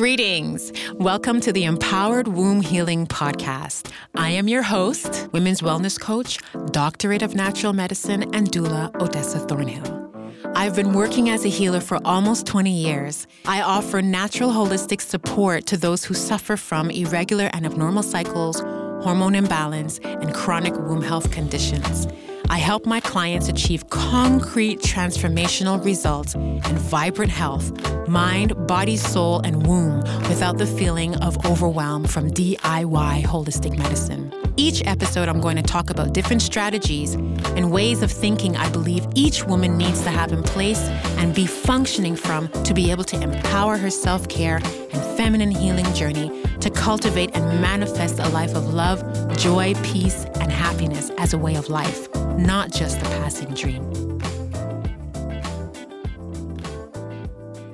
Greetings. Welcome to the Empowered Womb Healing Podcast. I am your host, women's wellness coach, doctorate of natural medicine, and doula Odessa Thornhill. I've been working as a healer for almost 20 years. I offer natural holistic support to those who suffer from irregular and abnormal cycles, hormone imbalance, and chronic womb health conditions. I help my clients achieve concrete transformational results and vibrant health, mind, body, soul, and womb without the feeling of overwhelm from DIY holistic medicine. Each episode, I'm going to talk about different strategies and ways of thinking I believe each woman needs to have in place and be functioning from to be able to empower her self care and feminine healing journey to cultivate and manifest a life of love, joy, peace, and happiness as a way of life not just a passing dream.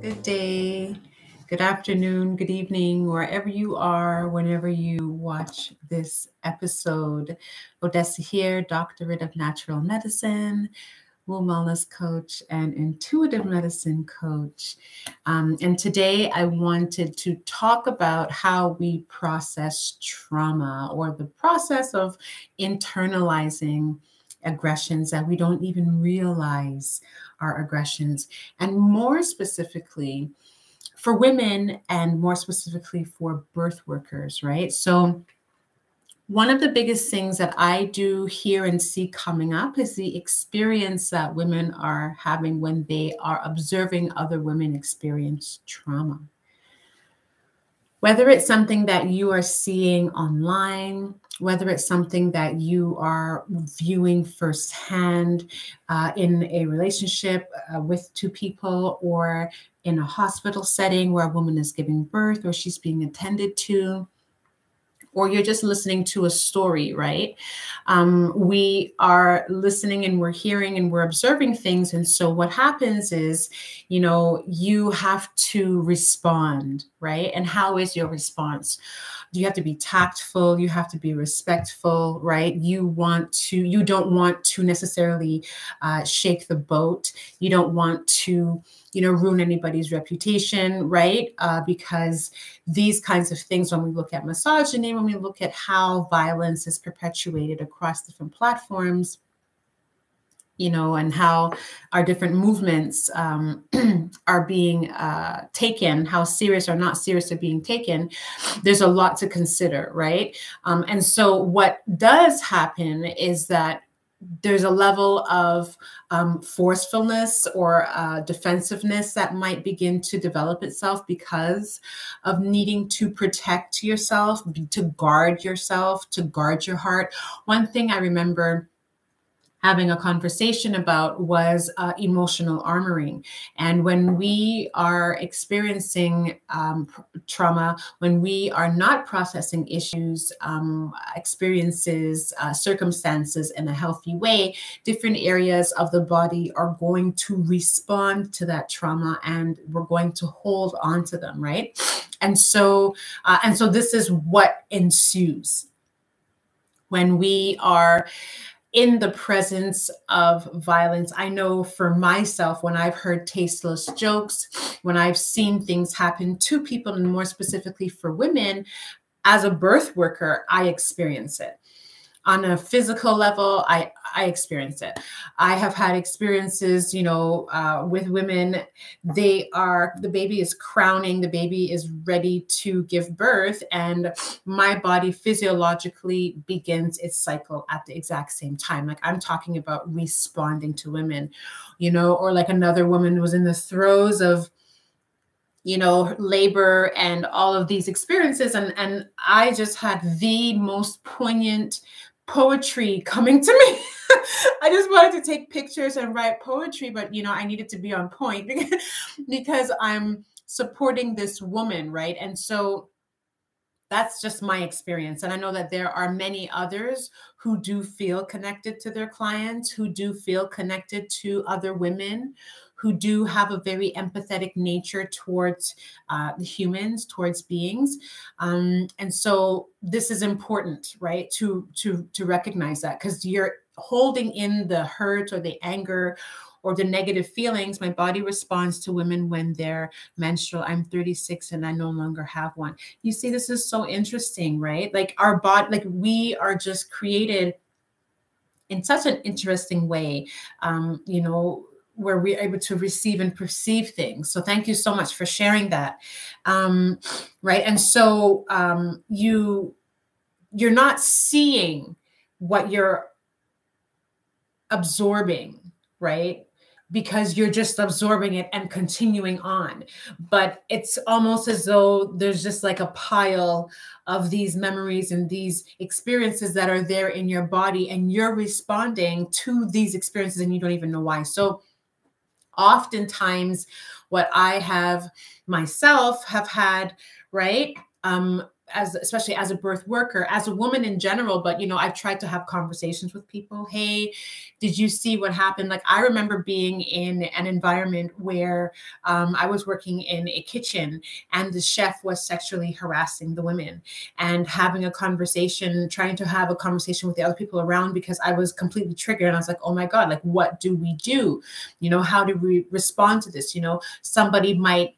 Good day, good afternoon, good evening, wherever you are, whenever you watch this episode. Odessa here, Doctorate of Natural Medicine, womb wellness coach, and intuitive medicine coach. Um, and today I wanted to talk about how we process trauma or the process of internalizing aggressions that we don't even realize are aggressions. And more specifically, for women and more specifically for birth workers, right? So, one of the biggest things that I do hear and see coming up is the experience that women are having when they are observing other women experience trauma. Whether it's something that you are seeing online, whether it's something that you are viewing firsthand uh, in a relationship uh, with two people or in a hospital setting where a woman is giving birth or she's being attended to or you're just listening to a story, right? Um, we are listening and we're hearing and we're observing things. And so what happens is, you know, you have to respond, right? And how is your response? you have to be tactful you have to be respectful right you want to you don't want to necessarily uh, shake the boat you don't want to you know ruin anybody's reputation right uh, because these kinds of things when we look at misogyny when we look at how violence is perpetuated across different platforms you know, and how our different movements um, are being uh, taken, how serious or not serious are being taken, there's a lot to consider, right? Um, and so, what does happen is that there's a level of um, forcefulness or uh, defensiveness that might begin to develop itself because of needing to protect yourself, to guard yourself, to guard your heart. One thing I remember having a conversation about was uh, emotional armoring. And when we are experiencing um, trauma, when we are not processing issues, um, experiences, uh, circumstances in a healthy way, different areas of the body are going to respond to that trauma and we're going to hold on to them, right? And so, uh, and so this is what ensues when we are in the presence of violence. I know for myself, when I've heard tasteless jokes, when I've seen things happen to people, and more specifically for women, as a birth worker, I experience it on a physical level i i experience it. I have had experiences you know uh, with women. They are the baby is crowning the baby is ready to give birth and my body physiologically begins its cycle at the exact same time. Like i'm talking about responding to women you know or like another woman was in the throes of you know labor and all of these experiences and and i just had the most poignant poetry coming to me. I just wanted to take pictures and write poetry, but you know, I needed to be on point because I'm supporting this woman, right? And so that's just my experience. And I know that there are many others who do feel connected to their clients, who do feel connected to other women, who do have a very empathetic nature towards uh, the humans, towards beings. Um, and so this is important, right? To to to recognize that because you're holding in the hurt or the anger or the negative feelings my body responds to women when they're menstrual i'm 36 and i no longer have one you see this is so interesting right like our body like we are just created in such an interesting way um you know where we're able to receive and perceive things. So thank you so much for sharing that. Um, right. And so um, you you're not seeing what you're absorbing, right? Because you're just absorbing it and continuing on. But it's almost as though there's just like a pile of these memories and these experiences that are there in your body, and you're responding to these experiences and you don't even know why. So oftentimes what I have myself have had, right? Um, as especially as a birth worker as a woman in general but you know i've tried to have conversations with people. Hey did you see what happened? Like i remember being in an environment where um, i was working in a kitchen and the chef was sexually harassing the women and having a conversation trying to have a conversation with the other people around because i was completely triggered. And i was like oh my god like what do we do? You know how do we respond to this? You know somebody might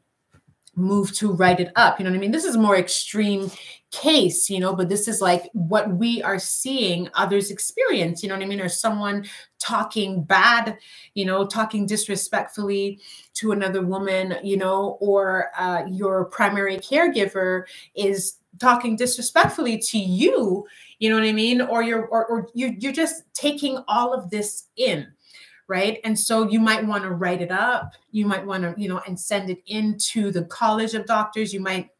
move to write it up. You know what I mean? This is a more extreme case, you know, but this is like what we are seeing others experience, you know what I mean? Or someone talking bad, you know, talking disrespectfully to another woman, you know, or uh, your primary caregiver is talking disrespectfully to you, you know what I mean? Or you're or, or you're, you're just taking all of this in right? And so you might want to write it up. You might want to you know and send it into the college of doctors. You might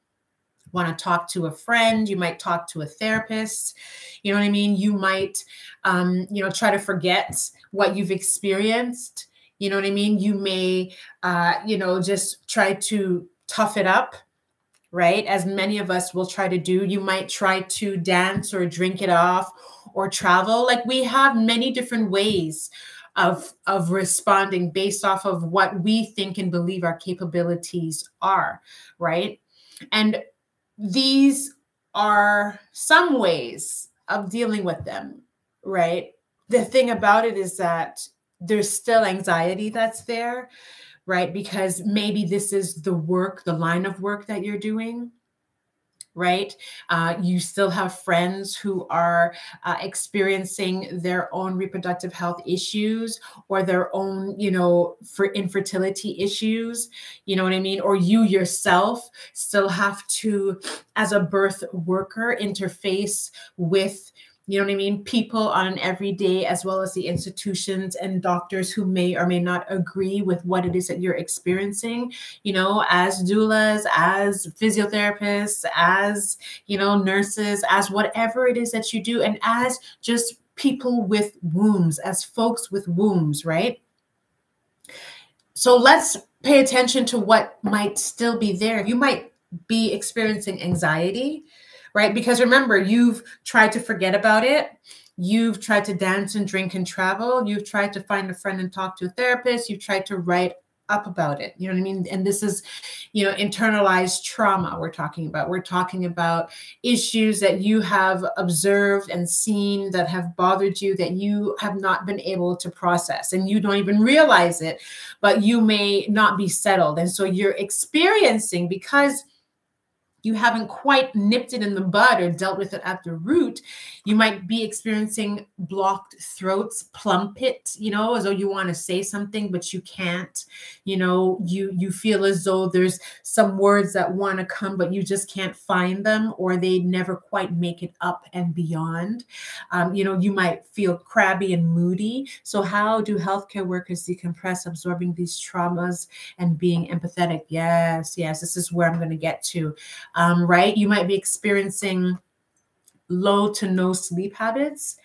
want to talk to a friend. You might talk to a therapist. You know what i mean? You might um, you know try to forget what you've experienced. You know what i mean? You may uh, you know just try to tough it up right? As many of us will try to do. You might try to dance or drink it off or travel. Like we have many different ways of of responding based off of what we think and believe our capabilities are right? And these are some ways of dealing with them right? The thing about it is that there's still anxiety that's there right? Because maybe this is the work the line of work that you're doing right? Uh, you still have friends who are uh, experiencing their own reproductive health issues or their own, you know, for infertility issues, you know what I mean? Or you yourself still have to, as a birth worker, interface with you know what I mean? People on everyday, as well as the institutions and doctors who may or may not agree with what it is that you're experiencing, you know, as doulas, as physiotherapists, as, you know, nurses, as whatever it is that you do, and as just people with wombs, as folks with wombs, right? So let's pay attention to what might still be there. You might be experiencing anxiety right? Because remember, you've tried to forget about it. You've tried to dance and drink and travel. You've tried to find a friend and talk to a therapist. You've tried to write up about it. You know what I mean? And this is, you know, internalized trauma we're talking about. We're talking about issues that you have observed and seen that have bothered you that you have not been able to process and you don't even realize it, but you may not be settled. And so you're experiencing because you haven't quite nipped it in the bud or dealt with it at the root, you might be experiencing blocked throats, plum pit, you know, as though you want to say something but you can't. You know, you you feel as though there's some words that want to come but you just can't find them or they never quite make it up and beyond. Um, you know, you might feel crabby and moody. So how do healthcare workers decompress absorbing these traumas and being empathetic? Yes, yes, this is where I'm going to get to um, right? You might be experiencing low to no sleep habits,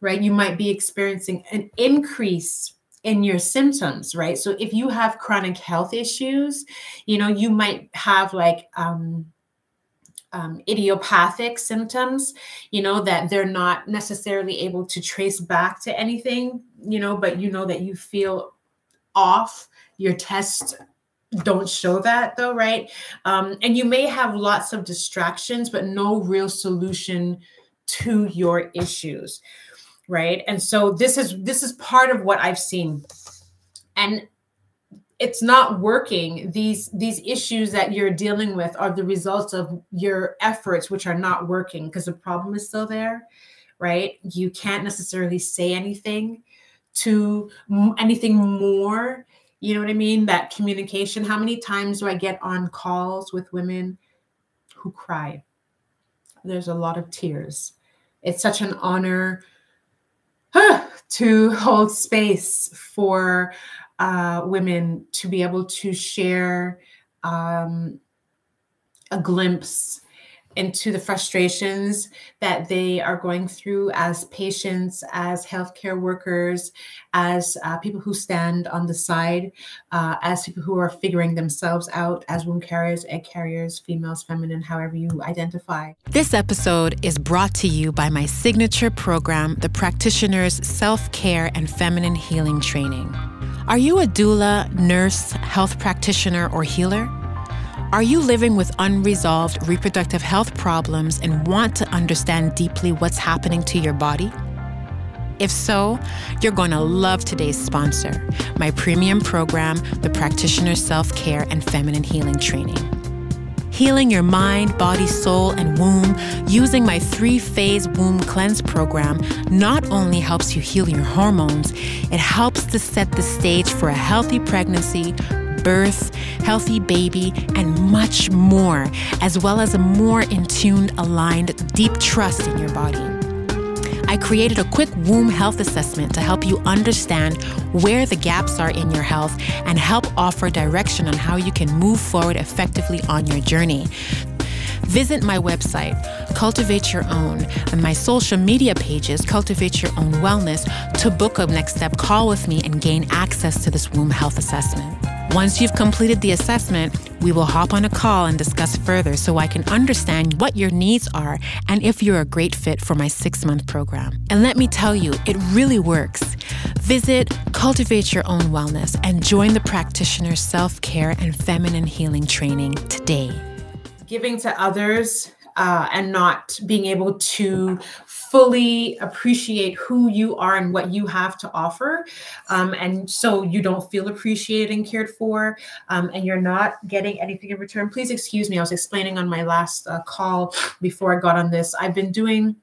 right? You might be experiencing an increase in your symptoms, right? So if you have chronic health issues, you know, you might have like, um, um, idiopathic symptoms, you know, that they're not necessarily able to trace back to anything, you know, but you know that you feel off, your test don't show that though, right? Um, and you may have lots of distractions, but no real solution to your issues, right? And so this is this is part of what i've seen. And it's not working. These these issues that you're dealing with are the results of your efforts which are not working because the problem is still there right? You can't necessarily say anything to anything more you know what i mean? That communication. How many times do i get on calls with women who cry? There's a lot of tears. It's such an honor huh, to hold space for uh, women to be able to share um, a glimpse into the frustrations that they are going through as patients, as healthcare workers, as uh, people who stand on the side, uh, as people who are figuring themselves out as womb carriers, egg carriers, females, feminine, however you identify. This episode is brought to you by my signature program, the Practitioner's Self Care and Feminine Healing Training. Are you a doula, nurse, health practitioner, or healer? Are you living with unresolved reproductive health problems and want to understand deeply what's happening to your body? If so, you're going to love today's sponsor, my premium program, the Practitioner Self Care and Feminine Healing Training healing your mind, body, soul, and womb using my three phase womb cleanse program not only helps you heal your hormones, it helps to set the stage for a healthy pregnancy, birth, healthy baby, and much more, as well as a more in aligned, deep trust in your body. I created a quick womb health assessment to help you understand where the gaps are in your health and help offer direction on how you can move forward effectively on your journey. Visit my website, Cultivate Your Own, and my social media pages, Cultivate Your Own Wellness, to book a next step call with me and gain access to this womb health assessment. Once you've completed the assessment, we will hop on a call and discuss further so I can understand what your needs are and if you're a great fit for my six month program. And let me tell you, it really works. Visit Cultivate Your Own Wellness and join the practitioner self care and feminine healing training today. Giving to others uh, and not being able to fully appreciate who you are and what you have to offer. Um, and so you don't feel appreciated and cared for, um, and you're not getting anything in return. Please excuse me. I was explaining on my last uh, call before I got on this. I've been doing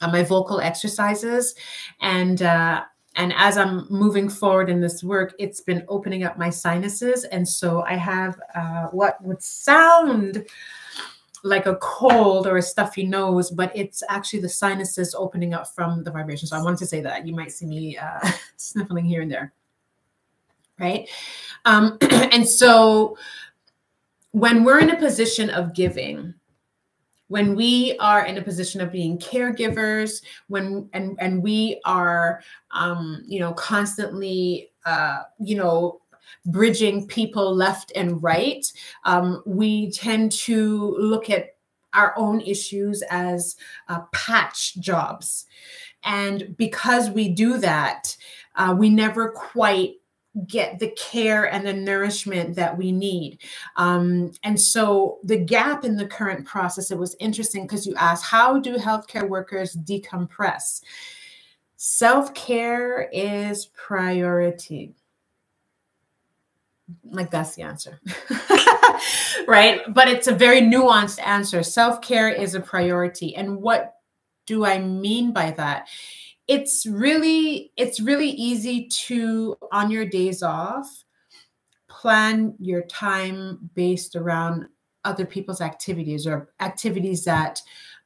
uh, my vocal exercises and uh, and as i'm moving forward in this work it's been opening up my sinuses and so i have uh, what would sound like a cold or a stuffy nose, but it's actually the sinuses opening up from the vibration. So I wanted to say that you might see me uh, sniffling here and there, right? Um, and so when we're in a position of giving, when we are in a position of being caregivers, when and and we are, um, you know, constantly, uh, you know, bridging people left and right. Um, we tend to look at our own issues as uh, patch jobs. And because we do that, uh, we never quite get the care and the nourishment that we need. Um, and so the gap in the current process, it was interesting because you asked, how do healthcare workers decompress? Self care is priority like that's the answer. Right? But it's a very nuanced answer. Self-care is a priority. And what do i mean by that? It's really it's really easy to on your days off plan your time based around other people's activities or activities that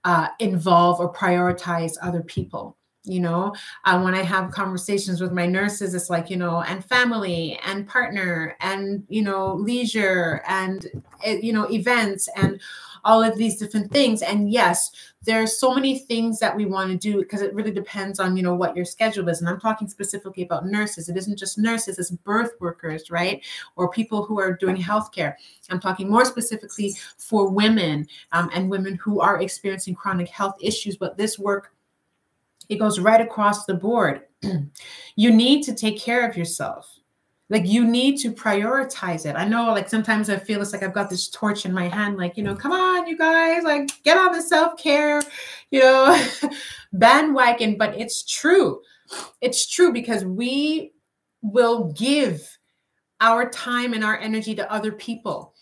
uh, involve or prioritize other people you know uh, when i have conversations with my nurses it's like you know and family and partner and you know leisure and eh, you know events and all of these different things. And yes there's so many things that we want to do because it really depends on you know what your schedule is. And i'm talking specifically about nurses. It isn't just nurses it's birth workers right? Or people who are doing healthcare. I'm talking more specifically for women um, and women who are experiencing chronic health issues but this work it goes right across the board. you need to take care of yourself. Like you need to prioritize it. I know, like sometimes I feel it's like I've got this torch in my hand, like, you know, come on, you guys, like get on the self care, you know. bandwagon, but it's true. It's true because we will give our time and our energy to other people.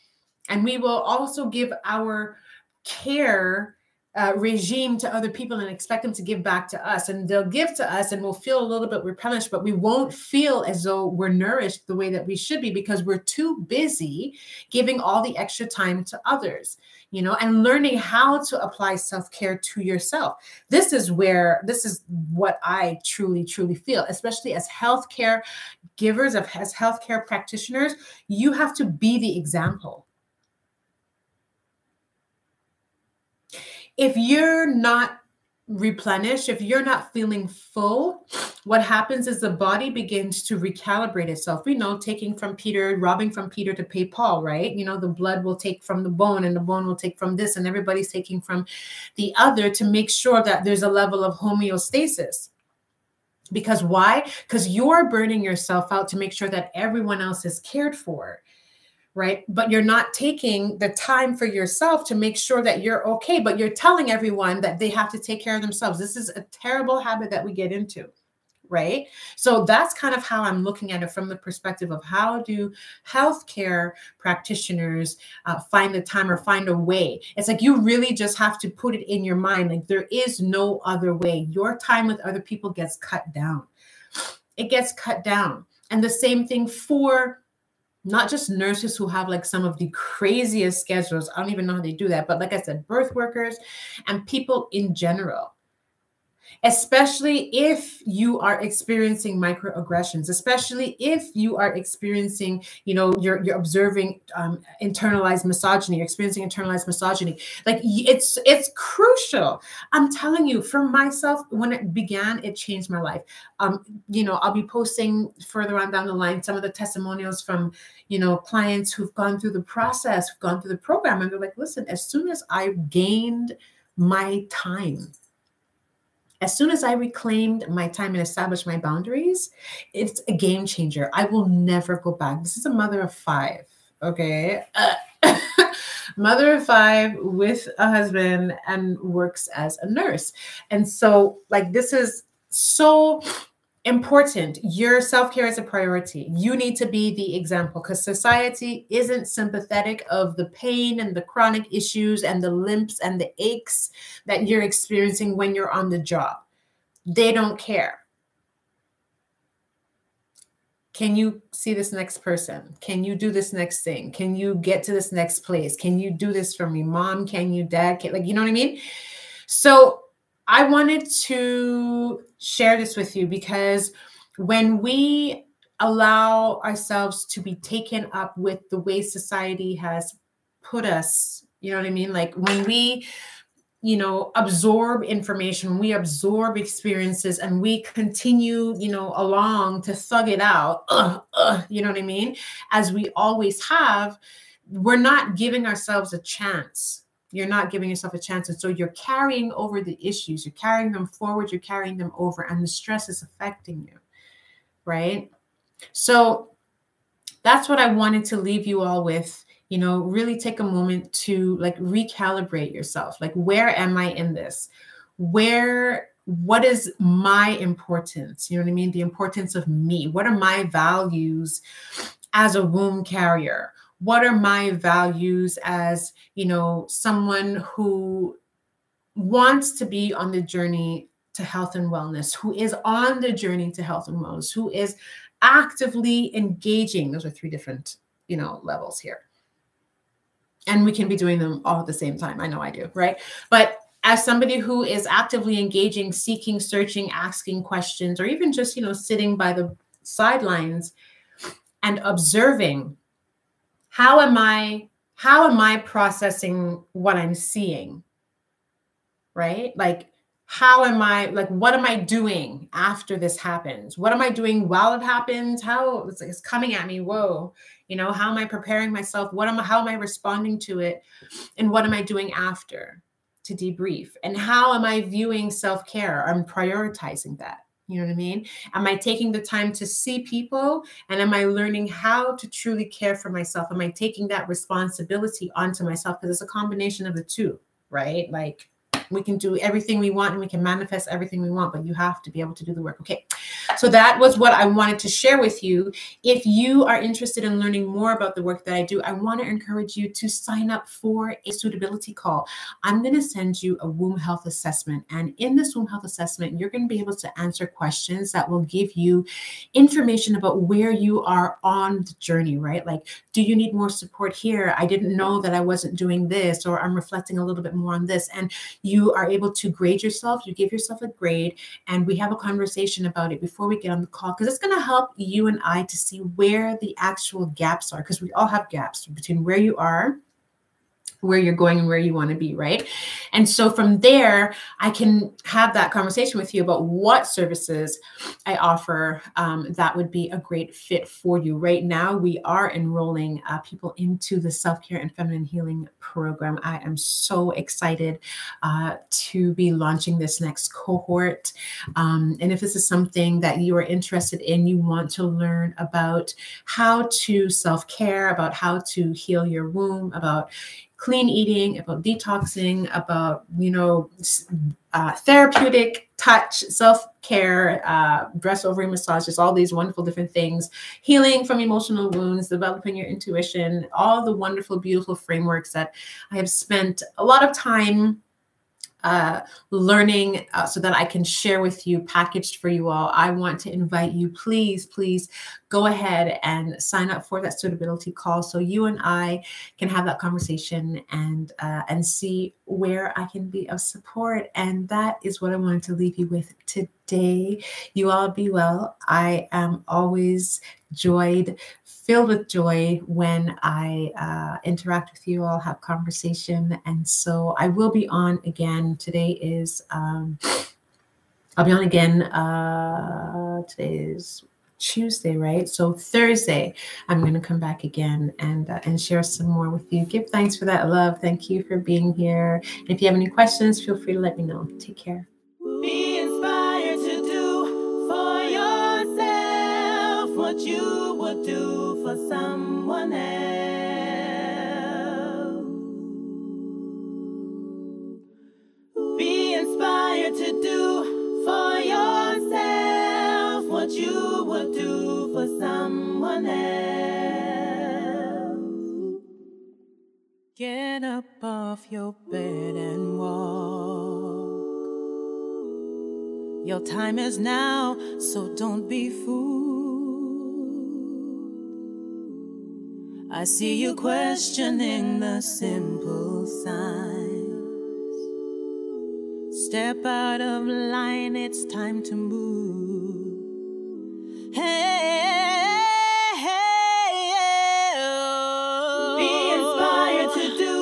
And we will also give our care uh, regime to other people and expect them to give back to us. And they'll give to us and we'll feel a little bit replenished, but we won't feel as though we're nourished the way that we should be because we're too busy giving all the extra time to others, you know, and learning how to apply self care to yourself. This is where, this is what I truly, truly feel, especially as healthcare givers, of as healthcare practitioners, you have to be the example if you're not replenished, if you're not feeling full, what happens is the body begins to recalibrate itself. We know taking from Peter, robbing from Peter to pay Paul, right? You know, the blood will take from the bone and the bone will take from this, and everybody's taking from the other to make sure that there's a level of homeostasis. Because why? Because you're burning yourself out to make sure that everyone else is cared for right? But you're not taking the time for yourself to make sure that you're okay, but you're telling everyone that they have to take care of themselves. This is a terrible habit that we get into, right? So that's kind of how I'm looking at it from the perspective of how do healthcare practitioners uh, find the time or find a way. It's like you really just have to put it in your mind like there is no other way. Your time with other people gets cut down. It gets cut down. And the same thing for not just nurses who have like some of the craziest schedules. I don't even know how they do that. But like I said, birth workers and people in general especially if you are experiencing microaggressions especially if you are experiencing you know you're, you're observing um, internalized misogyny you're experiencing internalized misogyny. Like it's it's crucial. I'm telling you for myself when it began it changed my life. Um you know i'll be posting further on down the line some of the testimonials from you know clients who've gone through the process who've gone through the program and they're like listen as soon as i gained my time as soon as I reclaimed my time and established my boundaries, it's a game changer. I will never go back. This is a mother of five. Okay. Uh, mother of five with a husband and works as a nurse. And so, like, this is so important. Your self care is a priority. You need to be the example because society isn't sympathetic of the pain and the chronic issues and the limps and the aches that you're experiencing when you're on the job. They don't care. Can you see this next person? Can you do this next thing? Can you get to this next place? Can you do this for me? Mom, can you? Dad, can, like, you know what I mean? So I wanted to share this with you because when we allow ourselves to be taken up with the way society has put us, you know what I mean? Like when we, you know, absorb information, we absorb experiences and we continue, you know, along to thug it out, you know what I mean? As we always have, we're not giving ourselves a chance you're not giving yourself a chance. And so you're carrying over the issues, you're carrying them forward, you're carrying them over, and the stress is affecting you. Right. So that's what I wanted to leave you all with. You know, really take a moment to like recalibrate yourself. Like, where am I in this? Where what is my importance? You know what I mean? The importance of me. What are my values as a womb carrier? What are my values as you know someone who wants to be on the journey to health and wellness who is on the journey to health and wellness who is actively engaging. Those are three different you know levels here. And we can be doing them all at the same time. I know i do right? But as somebody who is actively engaging seeking searching asking questions or even just you know sitting by the sidelines and observing how am i how am i processing what i'm seeing? Right? Like how am i like what am i doing after this happens? What am i doing while it happens? How it's, it's coming at me whoa. You know how am i preparing myself? What am i how am i responding to it? And what am i doing after to debrief? And how am i viewing self-care? I'm prioritizing that you know what I mean? Am I taking the time to see people? And am I learning how to truly care for myself? Am I taking that responsibility onto myself? Because it's a combination of the two, right? Like, we can do everything we want and we can manifest everything we want, but you have to be able to do the work. Okay. So that was what I wanted to share with you. If you are interested in learning more about the work that I do, I want to encourage you to sign up for a suitability call. I'm going to send you a womb health assessment. And in this womb health assessment, you're going to be able to answer questions that will give you information about where you are on the journey, right? Like, do you need more support here? I didn't know that I wasn't doing this, or I'm reflecting a little bit more on this. And you are able to grade yourself. You give yourself a grade, and we have a conversation about it before we get on the call because it's going to help you and I to see where the actual gaps are because we all have gaps between where you are where you're going and where you want to be, right? And so from there, I can have that conversation with you about what services I offer um, that would be a great fit for you. Right now, we are enrolling uh, people into the self care and feminine healing program. I am so excited uh, to be launching this next cohort. Um, and if this is something that you are interested in, you want to learn about how to self care, about how to heal your womb, about clean eating, about detoxing, about, you know, uh, therapeutic touch, self care, uh, breast ovary massages, all these wonderful different things, healing from emotional wounds, developing your intuition, all the wonderful, beautiful frameworks that I have spent a lot of time uh, learning uh, so that I can share with you, packaged for you all. I want to invite you, please, please go ahead and sign up for that suitability call so you and I can have that conversation and uh, and see where I can be of support. And that is what I wanted to leave you with today. You all be well. I am always joyed, filled with joy when I uh, interact with you all, have conversation. And so I will be on again. Today is, um, I'll be on again. Uh, today is Tuesday, right? So Thursday, I'm going to come back again and uh, and share some more with you. Give thanks for that love. Thank you for being here. And if you have any questions, feel free to let me know. Take care. Be inspired to do for yourself what you would do for someone else. Else. Get up off your bed and walk. Your time is now, so don't be fooled. I see you questioning the simple signs. Step out of line, it's time to move. To do